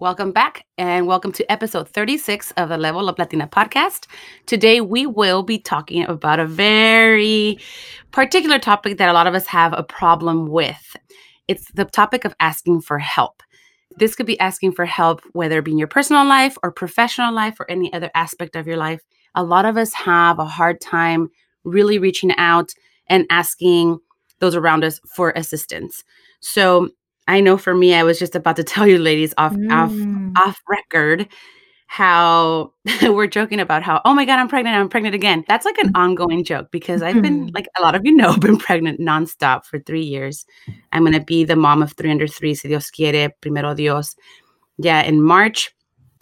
Welcome back and welcome to episode 36 of the Level Up Latina podcast. Today, we will be talking about a very particular topic that a lot of us have a problem with. It's the topic of asking for help. This could be asking for help, whether it be in your personal life or professional life or any other aspect of your life. A lot of us have a hard time really reaching out and asking those around us for assistance. So, I know for me, I was just about to tell you ladies off mm. off off record how we're joking about how oh my god I'm pregnant I'm pregnant again. That's like an ongoing joke because I've been mm-hmm. like a lot of you know been pregnant nonstop for three years. I'm gonna be the mom of three under three, si Dios quiere, primero Dios. Yeah, in March,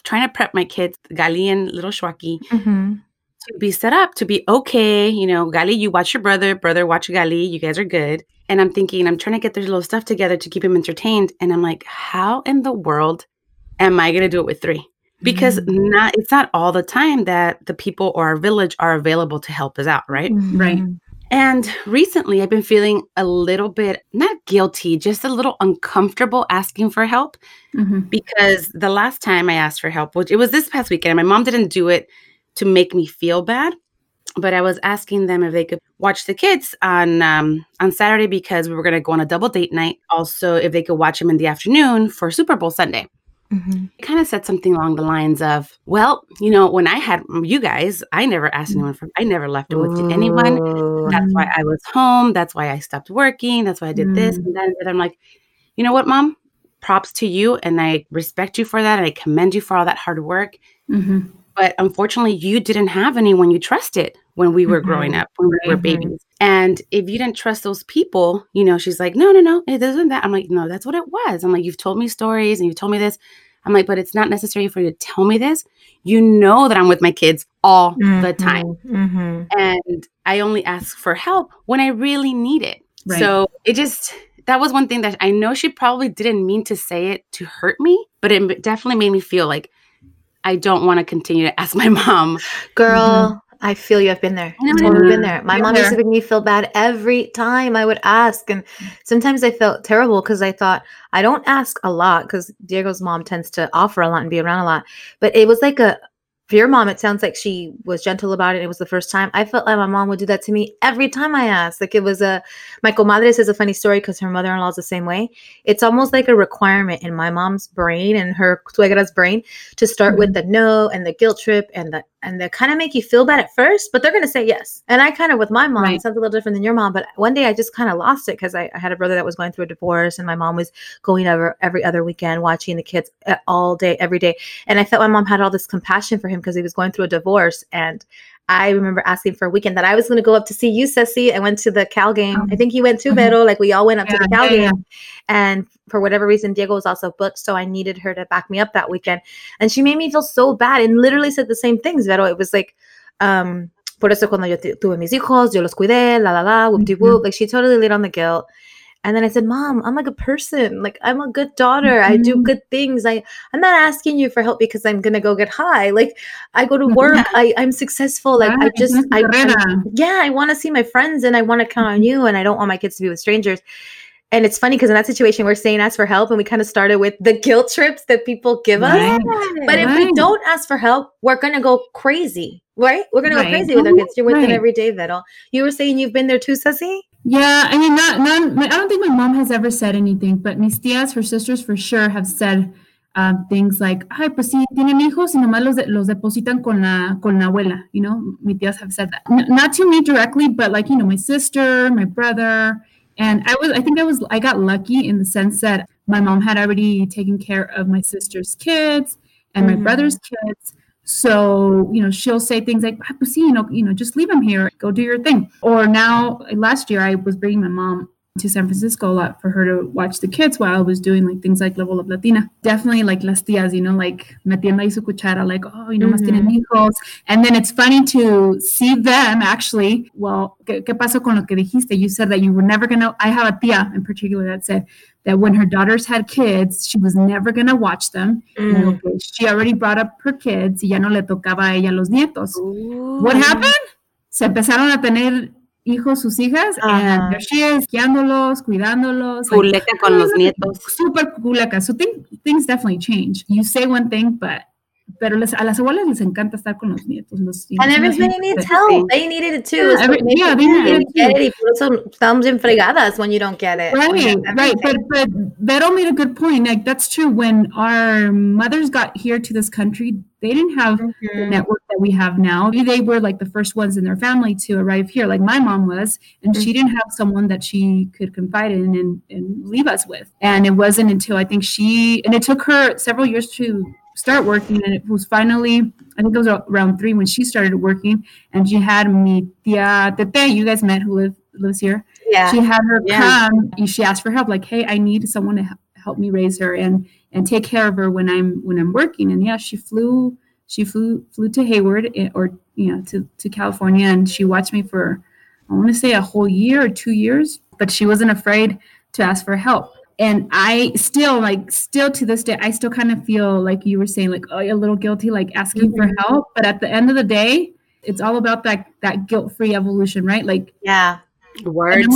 trying to prep my kids, Gali and little Shwaki, mm-hmm. to be set up to be okay. You know, Gali, you watch your brother, brother watch Gali. You guys are good. And I'm thinking, I'm trying to get their little stuff together to keep him entertained. And I'm like, how in the world am I going to do it with three? Because mm-hmm. not it's not all the time that the people or our village are available to help us out, right? Mm-hmm. Right. And recently I've been feeling a little bit not guilty, just a little uncomfortable asking for help mm-hmm. because the last time I asked for help, which it was this past weekend, my mom didn't do it to make me feel bad but I was asking them if they could watch the kids on um, on Saturday because we were going to go on a double date night. Also, if they could watch them in the afternoon for Super Bowl Sunday. Mm-hmm. kind of said something along the lines of, "Well, you know, when I had you guys, I never asked anyone for, I never left it with anyone. That's why I was home. That's why I stopped working. That's why I did mm-hmm. this and then." And I'm like, you know what, mom? Props to you, and I respect you for that, and I commend you for all that hard work. Mm-hmm. But unfortunately, you didn't have anyone you trusted when we were mm-hmm. growing up, when we were mm-hmm. babies. And if you didn't trust those people, you know, she's like, no, no, no, it isn't that. I'm like, no, that's what it was. I'm like, you've told me stories and you've told me this. I'm like, but it's not necessary for you to tell me this. You know that I'm with my kids all mm-hmm. the time. Mm-hmm. And I only ask for help when I really need it. Right. So it just, that was one thing that I know she probably didn't mean to say it to hurt me, but it definitely made me feel like I don't want to continue to ask my mom. Girl, mm-hmm. I feel you. I've been there. I've totally been there. My mom used to make me feel bad every time I would ask. And sometimes I felt terrible because I thought I don't ask a lot because Diego's mom tends to offer a lot and be around a lot. But it was like a, for your mom, it sounds like she was gentle about it. It was the first time. I felt like my mom would do that to me every time I asked. Like it was a, my comadre says a funny story because her mother in law is the same way. It's almost like a requirement in my mom's brain and her suegra's brain to start mm-hmm. with the no and the guilt trip and the and they kind of make you feel bad at first, but they're going to say yes. And I kind of, with my mom, right. sounds a little different than your mom, but one day I just kind of lost it because I, I, had a brother that was going through a divorce and my mom was going over every other weekend watching the kids uh, all day, every day. And I felt my mom had all this compassion for him because he was going through a divorce. And I remember asking for a weekend that I was going to go up to see you, Ceci. I went to the Cal game. I think you went too, Vero. Like we all went up yeah, to the Cal yeah, game. Yeah. And for whatever reason, Diego was also booked. So I needed her to back me up that weekend. And she made me feel so bad and literally said the same things, Vero. It was like, um, por eso cuando yo tuve mis hijos, yo los cuidé, la la la, whoop de whoop. Like she totally laid on the guilt. And then I said, Mom, I'm like a good person. Like I'm a good daughter. Mm-hmm. I do mm-hmm. good things. I I'm not asking you for help because I'm gonna go get high. Like I go to work. Yeah. I I'm successful. Like I just I, I yeah I want to see my friends and I want to count on you and I don't want my kids to be with strangers. And it's funny because in that situation, we're saying ask for help, and we kind of started with the guilt trips that people give us. Right. But if right. we don't ask for help, we're gonna go crazy, right? We're gonna go crazy with our kids. You're with them every day, Vettel. You were saying you've been there too, Ceci? Yeah, I mean, not, not, my, I don't think my mom has ever said anything, but mis tías, her sisters for sure, have said uh, things like, ay, pues si tienen hijos y nomás los, de, los depositan con la, con la abuela, you know, mis tías have said that. N- not to me directly, but like, you know, my sister, my brother, and I was, I think I was, I got lucky in the sense that my mom had already taken care of my sister's kids and my mm-hmm. brother's kids. So, you know, she'll say things like, sí, you know, you know, just leave him here, go do your thing. Or now, last year, I was bringing my mom to San Francisco a lot for her to watch the kids while I was doing like things like Level Up Latina. Definitely like las tías, you know, like metiendo ahí su cuchara, like, oh, you know, mm-hmm. más tienen hijos. And then it's funny to see them actually. Well, ¿qué, ¿qué pasó con lo que dijiste? You said that you were never going to, I have a tía in particular that said that when her daughters had kids, she was never going to watch them. Mm. She already brought up her kids y ya no le tocaba a ella los nietos. Ooh. What happened? Se empezaron a tener hijos, sus hijas, and there she is, guiándolos, cuidándolos. Culeca like, con los nietos. Super culeca. So thing, things definitely change. You say one thing, but pero les, a las abuelas les encanta estar con los nietos. Los, and everybody needs help. They needed it too. Yeah, every, yeah they needed it too. estamos en fregadas when you don't get it. Right, right. But, but Vero made a good point. Like, that's true. When our mothers got here to this country, they didn't have mm-hmm. the network that we have now. They were like the first ones in their family to arrive here, like my mom was, and mm-hmm. she didn't have someone that she could confide in and, and leave us with. And it wasn't until I think she, and it took her several years to start working. And it was finally, I think it was around three when she started working. And she had me, tia Tete, you guys met who live, lives here. Yeah. She had her yeah. come and she asked for help, like, hey, I need someone to help me raise her and and take care of her when I'm when I'm working. And yeah, she flew she flew flew to Hayward eh, or you know to to California and she watched me for I want to say a whole year or two years, but she wasn't afraid to ask for help and I still like still to this day I still kind of feel like you were saying like oh a little guilty like asking mm-hmm. for help. But at the end of the day it's all about that that guilt-free evolution right? Like yeah. Words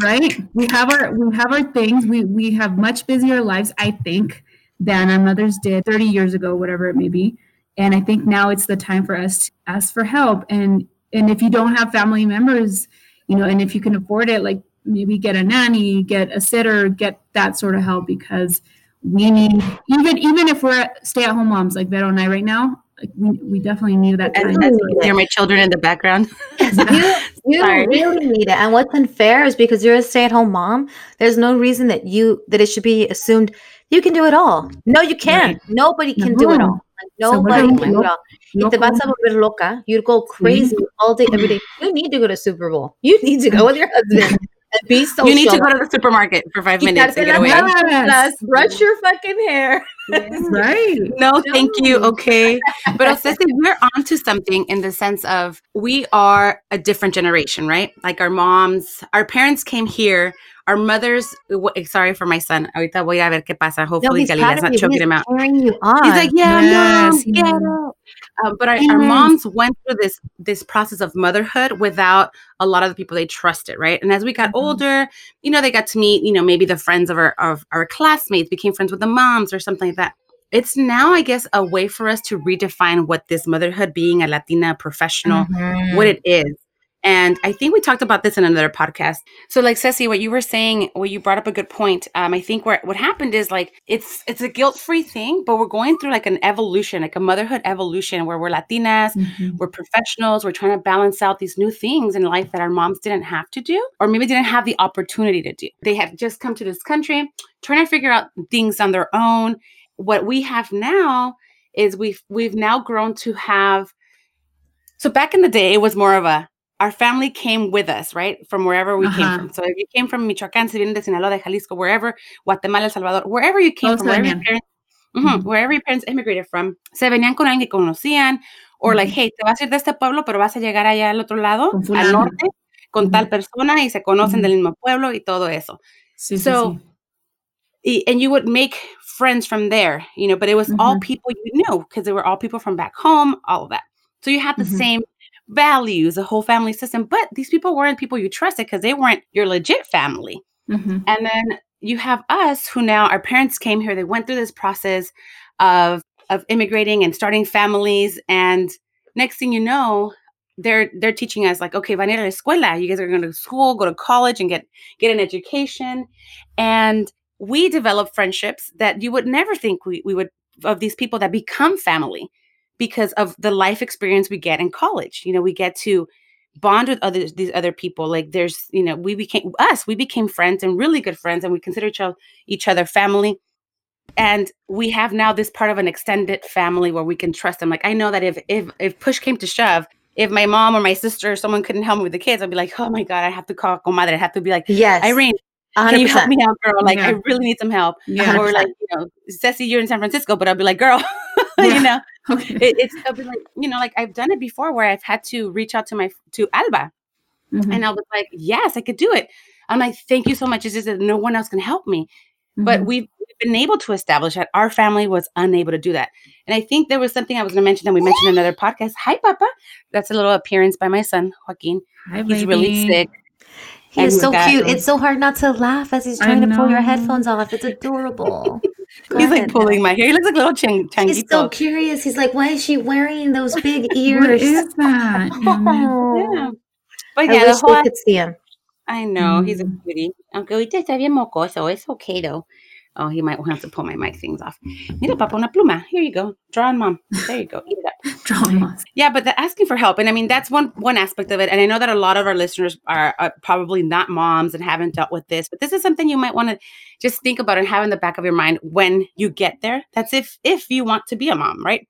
right? We have our we have our things. We we have much busier lives I think than our mothers did 30 years ago whatever it may be. And I think now it's the time for us to ask for help. And and if you don't have family members you know and if you can afford it like maybe get a nanny, get a sitter, get that sort of help because we need even even if we're stay-at-home moms like Vero and I right now, like we, we definitely need that time. And hear my children in the background. you you really need it. And what's unfair is because you're a stay-at-home mom, there's no reason that you that it should be assumed you can do it all. No, you can't. Right. Nobody can no. do it all. Like, nobody so can do it all. No, te vas a volver loca. You'd go mm-hmm. crazy all day, every day. You need to go to Super Bowl. You need to go with your husband and be social. You need to go to the supermarket for five minutes to get away. Yes. Brush your fucking hair. right. No, thank you. Okay. But Ceci, we're onto something in the sense of we are a different generation, right? Like our moms, our parents came here. Our mothers, sorry for my son. Ahorita voy a ver qué pasa. Hopefully, no, Galilea's not choking him out. He's like, yeah, yes, mom, get out. Um, but our, our, moms went through this this process of motherhood without a lot of the people they trusted, right? And as we got mm-hmm. older, you know, they got to meet, you know, maybe the friends of our of our classmates became friends with the moms or something like that. It's now, I guess, a way for us to redefine what this motherhood, being a Latina professional, mm-hmm. what it is. And I think we talked about this in another podcast. So, like Ceci, what you were saying, well, you brought up a good point. Um, I think where what happened is like it's it's a guilt free thing, but we're going through like an evolution, like a motherhood evolution, where we're Latinas, mm-hmm. we're professionals, we're trying to balance out these new things in life that our moms didn't have to do, or maybe didn't have the opportunity to do. They have just come to this country, trying to figure out things on their own. What we have now is we've we've now grown to have. So back in the day, it was more of a our family came with us, right? From wherever we uh-huh. came from. So if you came from Michoacán, si vienen de Sinaloa, de Jalisco, wherever, Guatemala, El Salvador, wherever you came from, wherever your, parents, mm-hmm, wherever your parents immigrated from, se venían con alguien que conocían, or like, hey, te vas a ir de este pueblo, pero vas a llegar allá al otro lado, al norte, con tal persona, y se conocen del mismo pueblo y todo eso. Sí, so, sí, sí. and you would make friends from there, you know, but it was all people you knew because they were all people from back home, all of that. So you had the same values, a whole family system. But these people weren't people you trusted because they weren't your legit family. Mm-hmm. And then you have us who now our parents came here, they went through this process of of immigrating and starting families. And next thing you know, they're they're teaching us like, okay, van a la escuela. You guys are going to school, go to college, and get get an education. And we develop friendships that you would never think we, we would of these people that become family because of the life experience we get in college. You know, we get to bond with other these other people. Like there's, you know, we became us, we became friends and really good friends, and we consider each other each other family. And we have now this part of an extended family where we can trust them. Like I know that if if if push came to shove, if my mom or my sister or someone couldn't help me with the kids, I'd be like, oh my God, I have to call comadre. I have to be like, yes, Irene, can you help me out, girl? Like, yeah. I really need some help. Yeah. Or like, you know, Ceci, you're in San Francisco, but I'll be like, girl, you know, okay. it, it's I'll be like, you know, like I've done it before where I've had to reach out to my to Alba, mm-hmm. and I was like, yes, I could do it. I'm like, thank you so much. It's just that no one else can help me. Mm-hmm. But we've been able to establish that our family was unable to do that. And I think there was something I was going to mention that we mentioned in another podcast. Hi, Papa. That's a little appearance by my son, Joaquin. Hi, He's baby. really sick. He is so cute. It's so hard not to laugh as he's trying to pull your headphones off. It's adorable. he's ahead, like pulling my hair. He looks like a little chang- changuito. He's so curious. He's like, why is she wearing those big ears? what is that? yeah. But I yeah, wish the whole, could see him. I know. Mm. He's a mm. cutie. Aunque ahorita está bien mocoso. It's okay though. Oh, he might have to pull my mic things off. Mira, papa, una pluma. Here you go. Draw on mom. There you go. Eat it up. Mom. Yeah, but the asking for help, and I mean that's one one aspect of it. And I know that a lot of our listeners are, are probably not moms and haven't dealt with this, but this is something you might want to just think about and have in the back of your mind when you get there. That's if if you want to be a mom, right?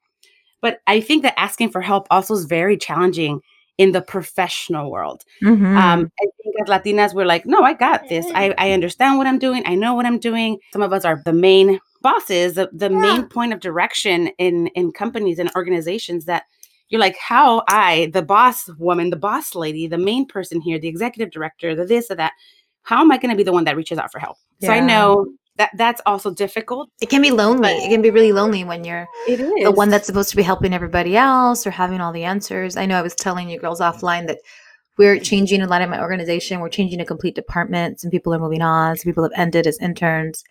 But I think that asking for help also is very challenging in the professional world. Mm-hmm. Um, I think as Latinas, we're like, no, I got this. I, I understand what I'm doing. I know what I'm doing. Some of us are the main bosses, the, the yeah. main point of direction in in companies and organizations that you're like, how I, the boss woman, the boss lady, the main person here, the executive director, the this or that, how am I going to be the one that reaches out for help? Yeah. So I know that that's also difficult. It can be lonely. It can be really lonely when you're the one that's supposed to be helping everybody else or having all the answers. I know I was telling you girls offline that we're changing a lot of my organization. We're changing a complete department. Some people are moving on. Some people have ended as interns,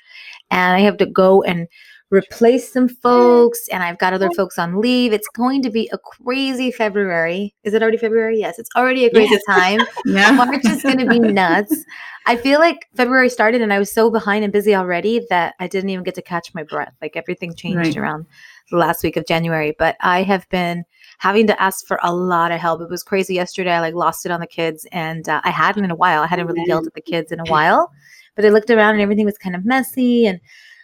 and I have to go and replace some folks and I've got other folks on leave. It's going to be a crazy February. Is it already February? Yes, it's already a crazy time. yeah. March is going to be nuts. I feel like February started and I was so behind and busy already that I didn't even get to catch my breath. Like everything changed right. around the last week of January, but I have been having to ask for a lot of help. It was crazy yesterday. I like lost it on the kids and uh, I hadn't in a while. I hadn't really yelled at the kids in a while, but I looked around and everything was kind of messy and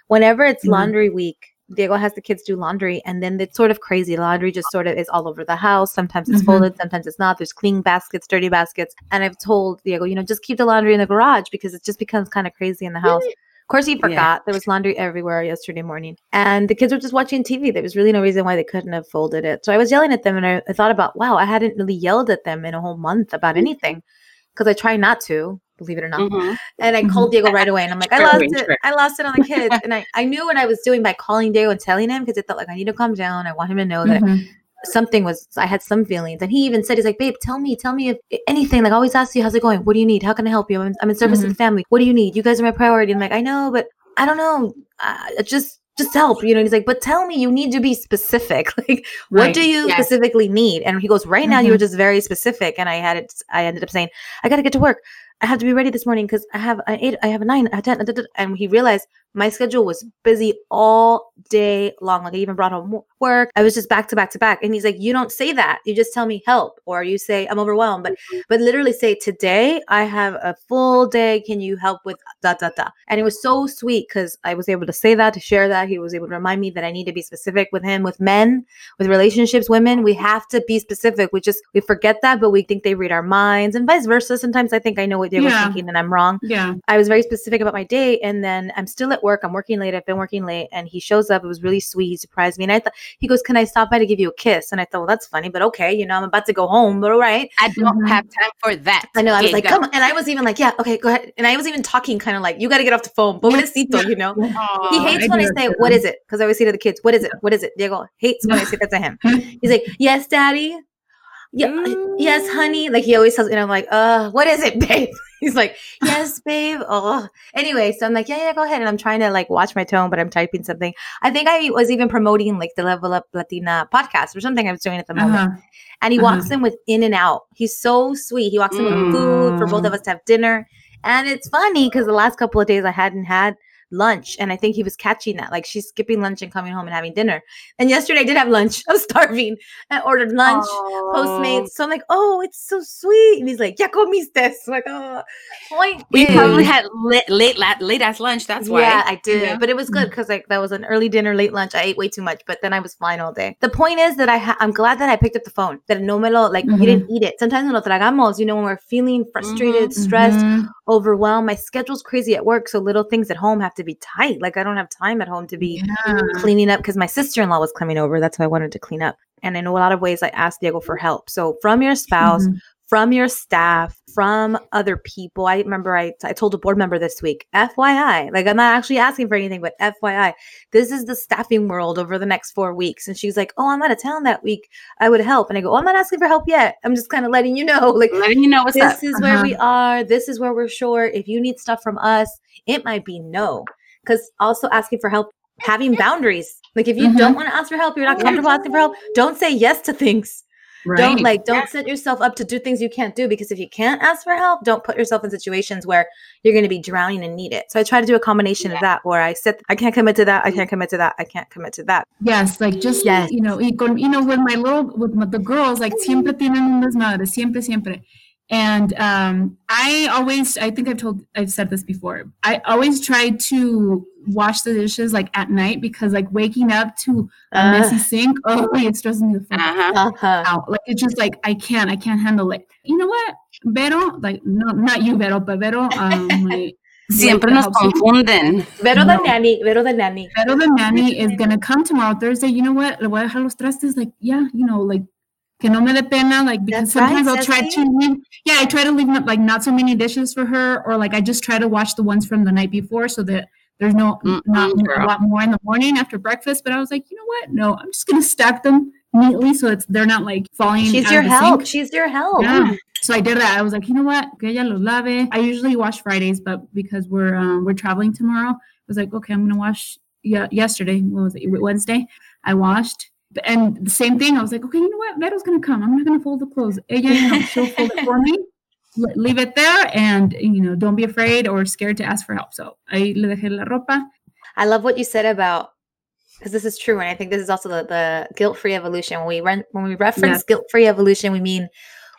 whenever it's mm-hmm. laundry week, Diego has the kids do laundry, and then it's sort of crazy. Laundry just sort of is all over the house. Sometimes it's mm-hmm. folded, sometimes it's not. There's clean baskets, dirty baskets. And I've told Diego, you know, just keep the laundry in the garage because it just becomes kind of crazy in the house. Of course, he forgot. Yeah. There was laundry everywhere yesterday morning. And the kids were just watching TV. There was really no reason why they couldn't have folded it. So I was yelling at them and I, I thought about, wow, I hadn't really yelled at them in a whole month about anything because I try not to believe it or not. Mm-hmm. And I mm-hmm. called Diego right away and I'm like, I lost it. I lost it on the kids. and I, I knew what I was doing by calling Diego and telling him because I felt like I need to calm down. I want him to know that mm-hmm. Something was, I had some feelings. And he even said, he's like, babe, tell me, tell me if anything. Like, I always ask you, how's it going? What do you need? How can I help you? I'm, I'm in service of the mm-hmm. family. What do you need? You guys are my priority. And I'm like, I know, but I don't know. Uh, just, just help, you know. He's like, but tell me, you need to be specific. Like, what right. do you yes. specifically need? And he goes, right now, you're just very specific. And I had it, I ended up saying, I got to get to work. I have to be ready this morning because I have an eight, I have a nine, a ten, and he realized my schedule was busy all day long. Like I even brought home work. I was just back to back to back. And he's like, you don't say that. You just tell me help, or you say I'm overwhelmed. But mm-hmm. but literally say today I have a full day. Can you help with da da da? And it was so sweet because I was able to say that to share that. He was able to remind me that I need to be specific with him, with men, with relationships, women. We have to be specific. We just we forget that, but we think they read our minds, and vice versa. Sometimes I think I know what they yeah. were thinking, and I'm wrong. Yeah, I was very specific about my day, and then I'm still at work. I'm working late. I've been working late. And he shows up. It was really sweet. He surprised me. And I thought, he goes, Can I stop by to give you a kiss? And I thought, Well, that's funny, but okay. You know, I'm about to go home, but all right. I don't mm-hmm. have time for that. I know. I was like, Come on. And I was even like, Yeah, okay, go ahead. And I was even talking kind of like, You got to get off the phone. Pobrecito, you know? Aww, he hates I when I say, What is it? Because I always say to the kids, What is it? What is it? Diego hates when I say that to him. He's like, Yes, daddy. Yeah, mm. yes, honey. Like he always tells me, and I'm like, uh, what is it, babe? He's like, yes, babe. Oh, anyway, so I'm like, yeah, yeah, go ahead. And I'm trying to like watch my tone, but I'm typing something. I think I was even promoting like the Level Up Latina podcast or something I was doing at the moment. Uh-huh. And he uh-huh. walks in with In-N-Out. He's so sweet. He walks in with food for both of mm. us to have dinner. And it's funny because the last couple of days I hadn't had lunch. And I think he was catching that. Like she's skipping lunch and coming home and having dinner. And yesterday I did have lunch. I was starving. I ordered lunch, oh. Postmates. So I'm like, oh, it's so sweet. And he's like, ya comiste. I'm like, oh, point. We probably had late, late, late ass lunch. That's why. Yeah, I did. Yeah. But it was good because like that was an early dinner, late lunch. I ate way too much, but then I was fine all day. The point is that I ha- I'm glad that I picked up the phone. That no me lo like mm-hmm. you didn't eat it. Sometimes no tragamos. You know when we're feeling frustrated, mm-hmm. stressed, mm-hmm. overwhelmed. My schedule's crazy at work, so little things at home have to be tight. Like I don't have time at home to be yeah. cleaning up because my sister in law was coming over. That's why I wanted to clean up. And in a lot of ways, I asked Diego for help. So from your spouse, mm-hmm from your staff, from other people. I remember I, I told a board member this week, FYI, like I'm not actually asking for anything, but FYI, this is the staffing world over the next four weeks. And she's like, Oh, I'm out of town that week. I would help. And I go, Oh, I'm not asking for help yet. I'm just kind of letting you know, like, letting you know what's this up. is uh-huh. where we are. This is where we're short. If you need stuff from us, it might be no. Because also asking for help having boundaries. Like if you mm-hmm. don't want to ask for help, you're not comfortable asking for help, don't say yes to things. Right. Don't like don't set yourself up to do things you can't do because if you can't ask for help, don't put yourself in situations where you're going to be drowning and need it. So I try to do a combination yeah. of that where I said I can't commit to that, I can't commit to that, I can't commit to that. Yes, like just yes. you know, con, you know, with my little with my, the girls, like siempre tienen un desmadre, siempre, siempre. And um, I always, I think I've told, I've said this before. I always try to wash the dishes like at night because like waking up to a uh, messy sink, oh, it stresses me the fuck uh-huh. out. Like it's just like I can't, I can't handle it. You know what, Vero? Like no, not you, Vero, but Vero. Um, my, Siempre nos confunden. Vero no. the nanny, Vero the nanny. Vero the nanny is gonna come tomorrow Thursday. You know what? Le voy a dejar los trastes. Like, yeah, you know, like que no me de pena, like because That's sometimes right, I'll try to leave, yeah, I try to leave like not so many dishes for her, or like I just try to wash the ones from the night before so that there's no mm not a lot more in the morning after breakfast. But I was like, you know what? No, I'm just gonna stack them neatly so it's they're not like falling. She's your help. Sink. She's your help. Yeah. So I did that. I was like, you know what? Que ella los lave. I usually wash Fridays, but because we're um, we're traveling tomorrow, I was like, okay, I'm gonna wash. Yeah, yesterday, what was it? Wednesday, I washed and the same thing, I was like, okay, you know what? Vero's gonna come. I'm not gonna fold the clothes. Ella, you know, she'll fold it for me. Leave it there, and you know, don't be afraid or scared to ask for help. So I le dejé la ropa. I love what you said about because this is true, and I think this is also the, the guilt-free evolution. When we run, when we reference yes. guilt-free evolution, we mean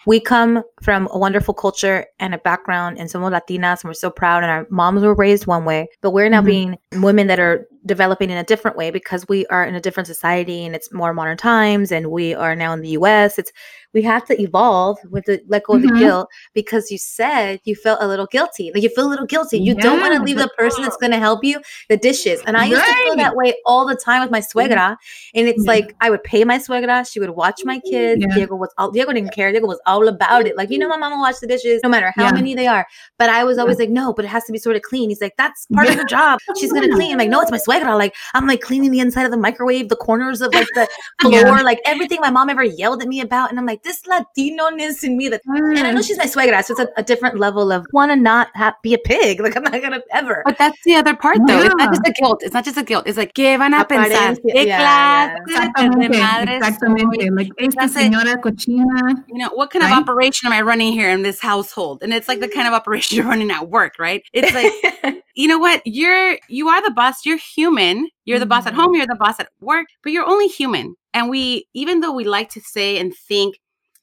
we come from a wonderful culture and a background and somos latinas and we're so proud and our moms were raised one way but we're now mm-hmm. being women that are developing in a different way because we are in a different society and it's more modern times and we are now in the US it's we have to evolve with the let go of mm-hmm. the guilt because you said you felt a little guilty. Like you feel a little guilty. You don't want to leave the person that's going to help you the dishes. And I used right. to feel that way all the time with my mm-hmm. suegra. And it's yeah. like I would pay my suegra. She would watch my kids. Yeah. Diego was all, Diego didn't care. Diego was all about it. Like you know, my mama watch the dishes no matter how yeah. many they are. But I was always like, no, but it has to be sort of clean. He's like, that's part of her job. She's gonna clean. I'm like, no, it's my suegra. Like I'm like cleaning the inside of the microwave, the corners of like the floor, like everything my mom ever yelled at me about. And I'm like, this Latino ness in me that, mm. and I know mm. she's my suegra, so it's a, a different level of want to not have, be a pig. Like I'm not gonna ever. But that's the other part, though. Yeah. It's not just the guilt. It's not just the guilt. It's like, ¿qué van a pensar? ¿Qué yeah, Exactamente. Exactamente. Like, esta señora cochina. You know, what kind right? of operation am I running here in this household? And it's like the kind of operation you're running at work, right? It's like, you know what? You're you are the boss. You're human. You're the boss at home. Mm-hmm. You're the boss at work. But you're only human. And we, even though we like to say and think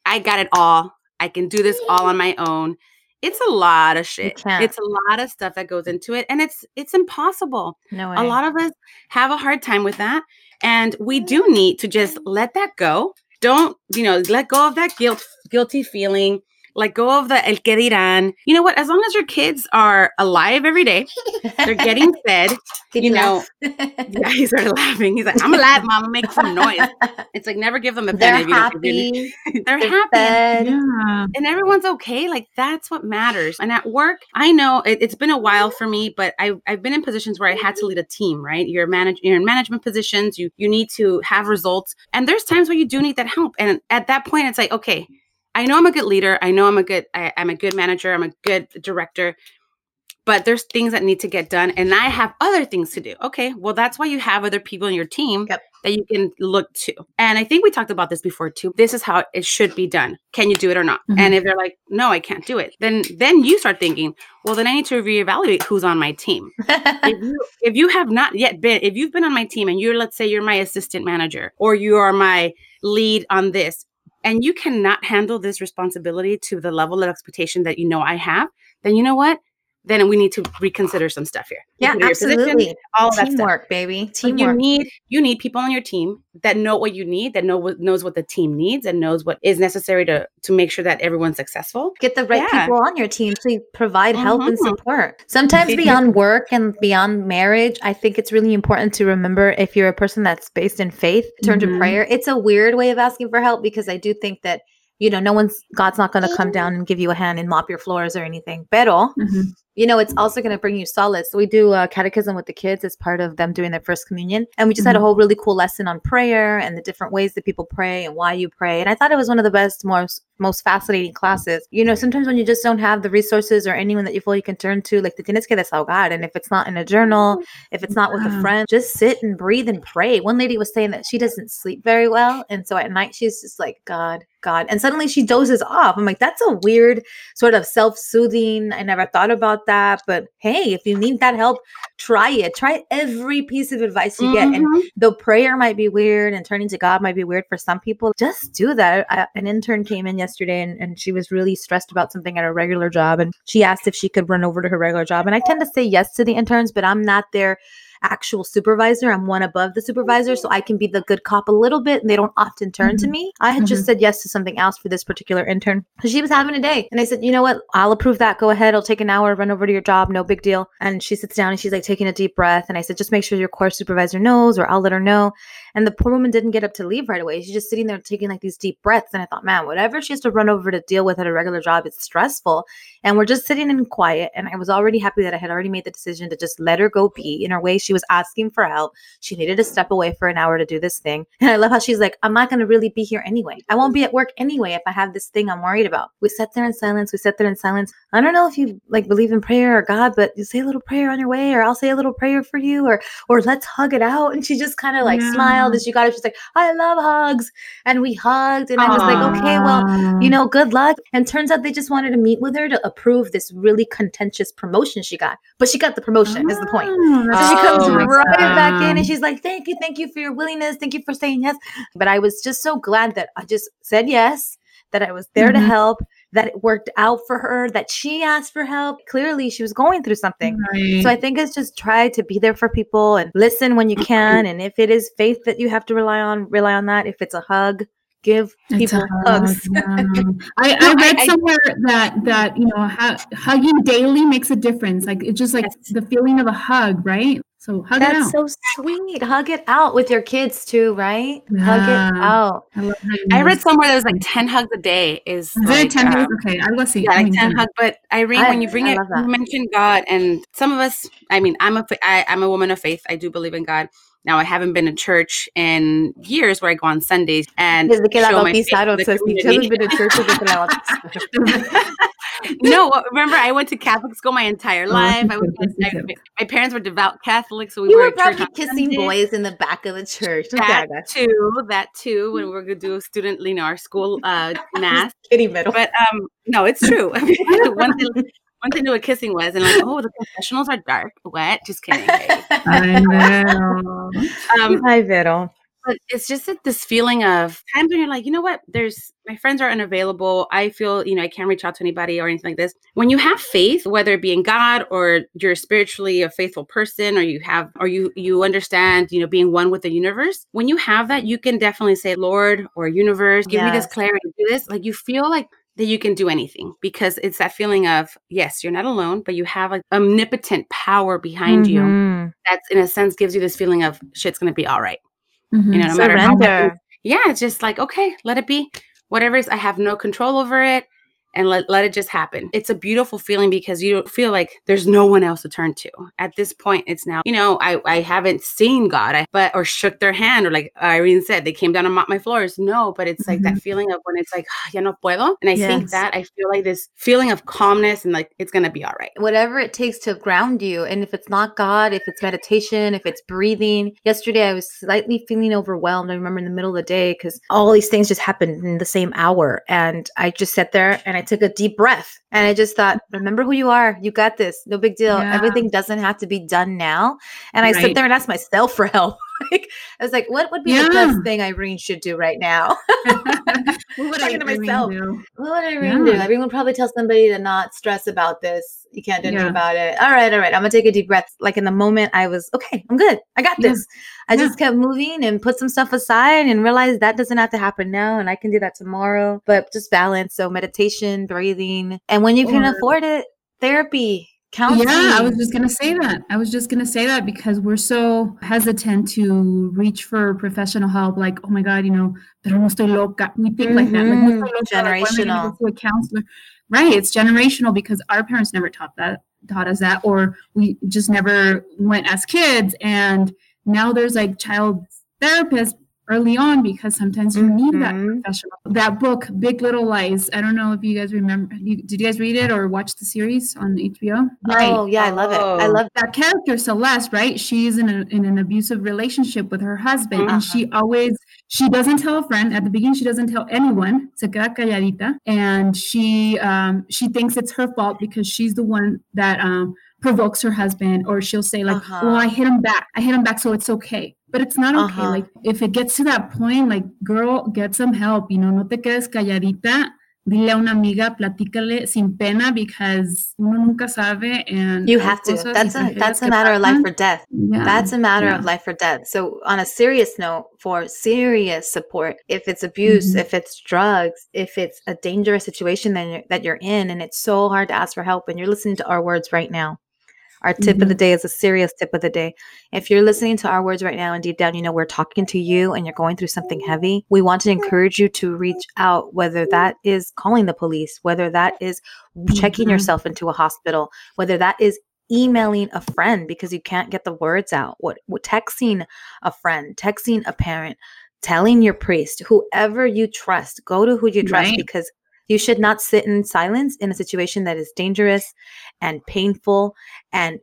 I got it all. I can do this all on my own. It's a lot of shit. It's a lot of stuff that goes into it and it's it's impossible. No way. A lot of us have a hard time with that and we do mm. need to just let that go. Don't, you know, let go of that guilt guilty feeling let go of the el que dirán. You know what? As long as your kids are alive every day, they're getting fed. you know, yeah, he started laughing. He's like, "I'm alive, mama. Make some noise." It's like never give them a penny. They're happy. they're, they're happy. Fed. Yeah. And everyone's okay. Like that's what matters. And at work, I know it, has been a while for me, but I, I've been in positions where I had to lead a team. Right? You're manage. You're in management positions. You you need to have results. And there's times where you do need that help. And at that point, it's like, okay I know I'm a good leader. I know I'm a good I, am a good manager. I'm a good director. but there's things that need to get done and I have other things to do. Okay, well, that's why you have other people in your team yep. that you can look to. And I think we talked about this before too. This is how it should be done. Can you do it or not? Mm-hmm. And if they're like, no, I can't do it, then then you start thinking, well, then I need to reevaluate who's on my team. if, you, if you have not yet been, if you've been on my team and you're, let's say, you're my assistant manager or you are my lead on this, and you cannot handle this responsibility to the level of expectation that you know I have, then you know what? Then we need to reconsider some stuff here. Yeah, absolutely. Position, all Teamwork, baby. Teamwork. you need you need people on your team that know what you need, that know what knows what the team needs, and knows what is necessary to to make sure that everyone's successful. Get the right yeah. people on your team to provide help mm-hmm. and support. Sometimes beyond work and beyond marriage, I think it's really important to remember if you're a person that's based in faith, turn mm-hmm. to prayer. It's a weird way of asking for help because I do think that you know, no one's God's not going to come down and give you a hand and mop your floors or anything. Pero mm-hmm you know, it's also going to bring you solace. So we do a catechism with the kids as part of them doing their first communion. And we just mm-hmm. had a mm-hmm. whole really cool lesson on prayer and the different ways that people pray and why you pray. And I thought it was one of the best, most, most fascinating classes. You know, sometimes when you just don't have the resources or anyone that you feel you can turn to, like the tienes que desahogar. And if it's not in a journal, if it's not with a friend, just sit and breathe and pray. One lady was saying that she doesn't sleep very well. And so at night, she's just like, God, God. And suddenly she dozes off. I'm like, that's a weird sort of self soothing. I never thought about that. But hey, if you need that help, try it. Try every piece of advice you mm-hmm. get. And mm-hmm. though prayer might be weird and turning to God might be weird for some people, just do that. I, an intern came in yesterday and, and she was really stressed about something at her regular job. And she asked if she could run over to her regular job. And I tend to say yes to the interns, but I'm not there actual supervisor. I'm one above the supervisor, so I can be the good cop a little bit, and they don't often turn mm-hmm. to me. I had mm-hmm. just said yes to something else for this particular intern because she was having a day, and I said, you know what, I'll approve that. Go ahead. I'll take an hour. Run over to your job. No big deal. And she sits down and she's like taking a deep breath, and I said, just make sure your core supervisor knows, or I'll let her know. And the poor woman didn't get up to leave right away. She's just sitting there taking like these deep breaths, and I thought, man, whatever she has to run over to deal with at a regular job, it's stressful. And we're just sitting in quiet, and I was already happy that I had already made the decision to just let her go be in her way. She was asking for help. She needed to step away for an hour to do this thing. And I love how she's like, I'm not going to really be here anyway. I won't be at work anyway if I have this thing I'm worried about. We sat there in silence. We sat there in silence. I don't know if you like believe in prayer or God, but you say a little prayer on your way, or I'll say a little prayer for you, or or let's hug it out. And she just kind of like yeah. smiled as she got it. She's like, I love hugs. And we hugged. And Aww. I was like, okay, well, you know, good luck. And turns out they just wanted to meet with her to approve this really contentious promotion she got. But she got the promotion, is the point. Oh, so she comes oh right back in and she's like, Thank you, thank you for your willingness. Thank you for saying yes. But I was just so glad that I just said yes, that I was there mm-hmm. to help, that it worked out for her, that she asked for help. Clearly, she was going through something. Right. So I think it's just try to be there for people and listen when you can. And if it is faith that you have to rely on, rely on that. If it's a hug, give people hugs. Yeah. I, I read I, somewhere that that you know hugging daily makes a difference. Like it's just like yes. the feeling of a hug, right? So hug That's it out. That's so sweet. Hug it out with your kids too, right? Yeah. Hug it out. I, I read somewhere that was like 10 hugs a day is, is like, 10 uh, hugs? Okay, I will see. Yeah, like 10 hugs. But Irene, when you bring it, you mentioned God and some of us, I mean, I'm a, I, I'm a woman of faith. I do believe in God. Now I haven't been to church in years where I go on Sundays and Desde que la bautizaron, so si has been to church desde que la no, remember I went to Catholic school my entire oh, life. I was, I, my parents were devout Catholics, so we you were, were probably kissing boys in the back of the church. That too, that too. When we are gonna do a student, you know, our school uh, mass. Kitty middle, but um, no, it's true. one thing, one thing knew what kissing was, and like, oh, the confessionals are dark, wet. Just kidding. I know. um, Hi, Vero. But it's just that this feeling of times when you're like, you know what, there's my friends are unavailable. I feel, you know, I can't reach out to anybody or anything like this. When you have faith, whether it be in God or you're spiritually a faithful person or you have or you you understand, you know, being one with the universe, when you have that, you can definitely say, Lord or universe, give yes. me this clarity, do this. Like you feel like that you can do anything because it's that feeling of yes you're not alone but you have an omnipotent power behind mm-hmm. you that's in a sense gives you this feeling of shit's gonna be all right Mm-hmm. You know, no Surrender. matter how yeah, it's just like, okay, let it be. Whatever is, I have no control over it. And let, let it just happen. It's a beautiful feeling because you feel like there's no one else to turn to. At this point, it's now, you know, I, I haven't seen God, I, but, or shook their hand, or like Irene said, they came down and mopped my floors. No, but it's like mm-hmm. that feeling of when it's like, oh, ya no puedo. And I yes. think that I feel like this feeling of calmness and like it's going to be all right. Whatever it takes to ground you. And if it's not God, if it's meditation, if it's breathing. Yesterday, I was slightly feeling overwhelmed. I remember in the middle of the day because all these things just happened in the same hour. And I just sat there and I took a deep breath and I just thought, mm-hmm. remember who you are. You got this. No big deal. Yeah. Everything doesn't have to be done now. And I right. sit there and ask myself for help. like, I was like, what would be yeah. the best thing Irene should do right now? what would I to myself? Do? What would Irene yeah. do? Irene would probably tell somebody to not stress about this. You can't do anything about it. All right, all right. I'm gonna take a deep breath. Like in the moment, I was okay. I'm good. I got this. I just kept moving and put some stuff aside and realized that doesn't have to happen now, and I can do that tomorrow. But just balance. So meditation, breathing, and when you can afford it, therapy counseling. Yeah, I was just going to say that. I was just going to say that because we're so hesitant to reach for professional help. Like, oh my God, you know, pero no estoy loca. We think mm-hmm. like that. Like, no loca, generational. Like, to a counselor. Right. It's generational because our parents never taught that, taught us that, or we just never went as kids. And now there's like child therapists early on because sometimes you need mm-hmm. that professional. That book, Big Little Lies. I don't know if you guys remember. did you guys read it or watch the series on HBO? Right. Oh yeah, I love it. I oh. love that character Celeste. Right, she's in, a, in an abusive relationship with her husband, uh-huh. and she uh-huh. always she doesn't tell a friend at the beginning. She doesn't tell anyone. Se queda calladita, and she um, she thinks it's her fault because she's the one that um, provokes her husband, or she'll say like, uh-huh. "Well, I hit him back. I hit him back, so it's okay." But it's not okay. Uh-huh. Like if it gets to that point, like girl, get some help. You know, no te quedes calladita. Dile a una amiga, platícale sin pena because uno nunca sabe. And you have to. That's a that's a matter of life or death. Yeah. That's a matter yeah. of life or death. So on a serious note, for serious support, if it's abuse, mm-hmm. if it's drugs, if it's a dangerous situation that you're, that you're in, and it's so hard to ask for help, and you're listening to our words right now our tip mm-hmm. of the mm-hmm. day is a serious tip of the day. If you're listening to our words right now and deep down, you know, we're talking to you and you're going through something heavy, we want to encourage you to reach out, whether that is calling the police, whether that is checking mm-hmm. yourself into a hospital, whether that is emailing a friend because you can't get the words out, what, what texting a friend, texting a parent, telling your priest, whoever you trust, go to who you trust right. because you should not sit in silence in a situation that is dangerous and painful and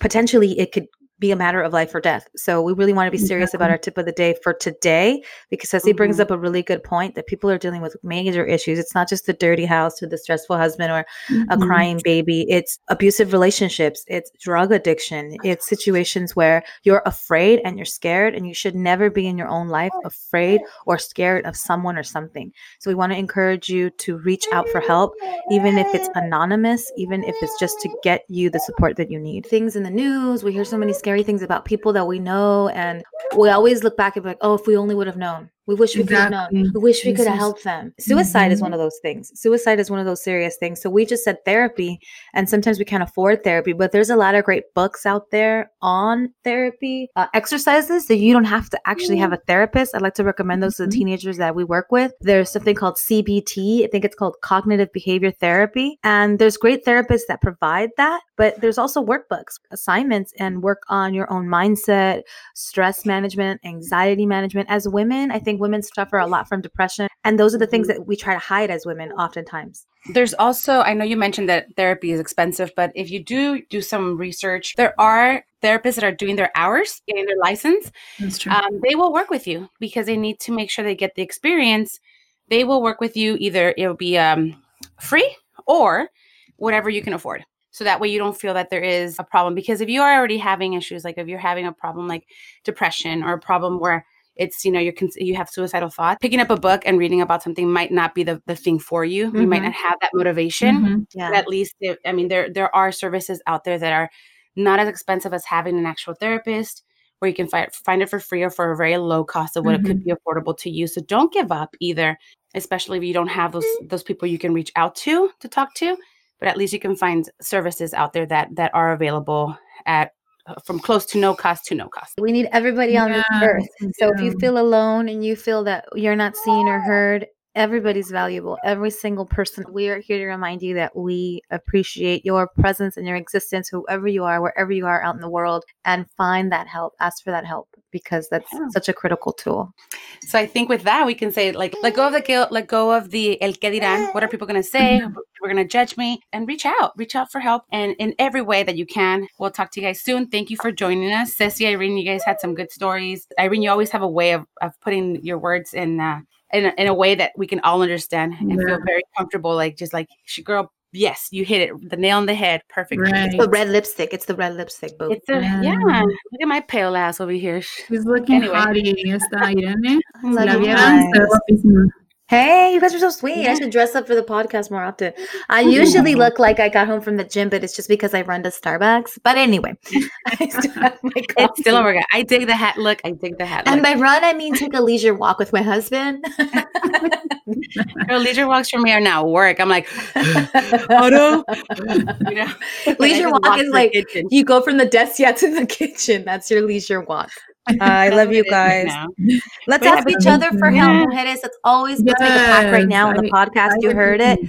potentially it could be a matter of life or death. So we really want to be serious about our tip of the day for today because as he brings mm-hmm. up a really good point that people are dealing with major issues. It's not just the dirty house or the stressful husband or mm-hmm. a crying baby. It's abusive relationships. It's drug addiction. It's situations where you're afraid and you're scared and you should never be in your own life afraid or scared of someone or something. So we want to encourage you to reach out for help even if it's anonymous, even if it's just to get you the support that you need. Things in the news, we hear so many scary scary things about people that we know and we always look back and be like oh if we only would have known we wish we exactly. could have known. We wish we could have helped them. Suicide mm-hmm. is one of those things. Suicide is one of those serious things. So we just said therapy, and sometimes we can't afford therapy, but there's a lot of great books out there on therapy, uh, exercises that you don't have to actually have a therapist. I'd like to recommend those to the mm-hmm. teenagers that we work with. There's something called CBT. I think it's called cognitive behavior therapy. And there's great therapists that provide that, but there's also workbooks, assignments, and work on your own mindset, stress management, anxiety management. As women, I think women suffer a lot from depression. And those are the things that we try to hide as women oftentimes. There's also, I know you mentioned that therapy is expensive, but if you do do some research, there are therapists that are doing their hours, getting their license. That's true. Um, they will work with you because they need to make sure they get the experience. They will work with you either it'll be um, free or whatever you can afford so that way you don't feel that there is a problem because if you are already having issues like if you're having a problem like depression or a problem where it's you know you can you have suicidal thoughts picking up a book and reading about something might not be the, the thing for you mm-hmm. you might not have that motivation mm-hmm. yeah. at least i mean there there are services out there that are not as expensive as having an actual therapist where you can find find it for free or for a very low cost of what mm-hmm. it could mm-hmm. be affordable to you so don't give up either especially if you don't have those those people you can reach out to to talk to but at least you can find services out there that that are available at from close to no cost to no cost. We need everybody on yeah, this earth. So if you feel alone and you feel that you're not seen or heard, Everybody's valuable. Every single person. We are here to remind you that we appreciate your presence and your existence, whoever you are, wherever you are out in the world, and find that help. Ask for that help because that's yeah. such a critical tool. So I think with that we can say like let go of the guilt, let go of the el que dirán. What are people going to say? Mm-hmm. We're going to judge me and reach out. Reach out for help and in every way that you can. We'll talk to you guys soon. Thank you for joining us. Ceci, Irene, you guys had some good stories. Irene, you always have a way of, of putting your words in uh, in a, in a way that we can all understand and yeah. feel very comfortable. Like just like she girl, yes, you hit it the nail on the head, perfect. Right. It's the red lipstick. It's the red lipstick. Boo. It's a, yeah. yeah. Look at my pale ass over here. She's looking anyway. hottie. Está Irene. Hey, you guys are so sweet. Yeah. I should dress up for the podcast more often. I usually look like I got home from the gym, but it's just because I run to Starbucks. But anyway, I still it's still a workout. I dig the hat look. I dig the hat look. And by run, I mean take a leisure walk with my husband. Girl, leisure walks for me are now work. I'm like, Otto. you know? Leisure walk is like you go from the desk yeah to the kitchen. That's your leisure walk. I love you guys. Let's ask each other for help, mujeres. Let's always yes. a pact right now on the podcast. you heard it.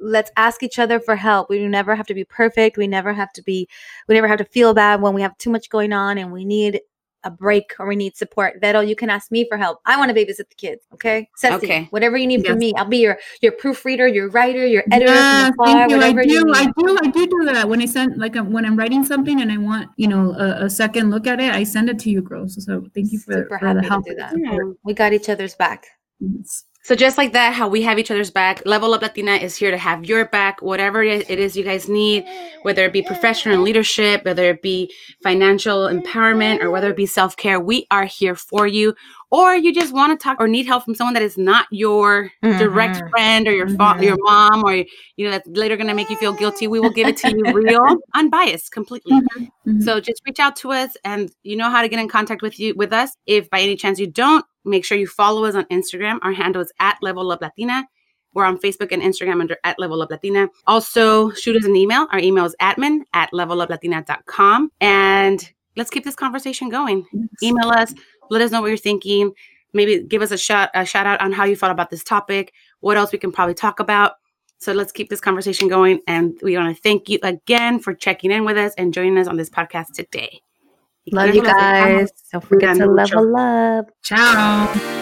Let's ask each other for help. We never have to be perfect. We never have to be. We never have to feel bad when we have too much going on and we need a break or we need support, Vettel, you can ask me for help. I want to babysit the kids. Okay. Ceci, okay. Whatever you need yes. from me, I'll be your your proofreader, your writer, your editor. Yeah, thank you. I do. I do. I do do that when I send like when I'm writing something and I want you know a, a, second look at it, I send it to you, girls. So thank you for, Super for the help. do that. Yeah. We got each other's back. Yes. So just like that, how we have each other's back, Level Up Latina is here to have your back, whatever it is you guys need, whether it be professional leadership, whether it be financial empowerment, or whether it be self care. We are here for you. Or you just want to talk or need help from someone that is not your mm-hmm. direct friend or your mm-hmm. your mom or you know that's later going to make you feel guilty. We will give it to you real, unbiased, completely. Mm-hmm. mm-hmm. So just reach out to us, and you know how to get in contact with you with us. If by any chance you don't, Make sure you follow us on Instagram. Our handle is at Level Up Latina. We're on Facebook and Instagram under at Level Up Latina. Also, shoot us an email. Our email is admin at level of leveluplatina.com. And let's keep this conversation going. Email us. Let us know what you're thinking. Maybe give us a shout, a shout out on how you felt about this topic. What else we can probably talk about. So let's keep this conversation going. And we want to thank you again for checking in with us and joining us on this podcast today. Love you guys. Don't forget to level up. Ciao.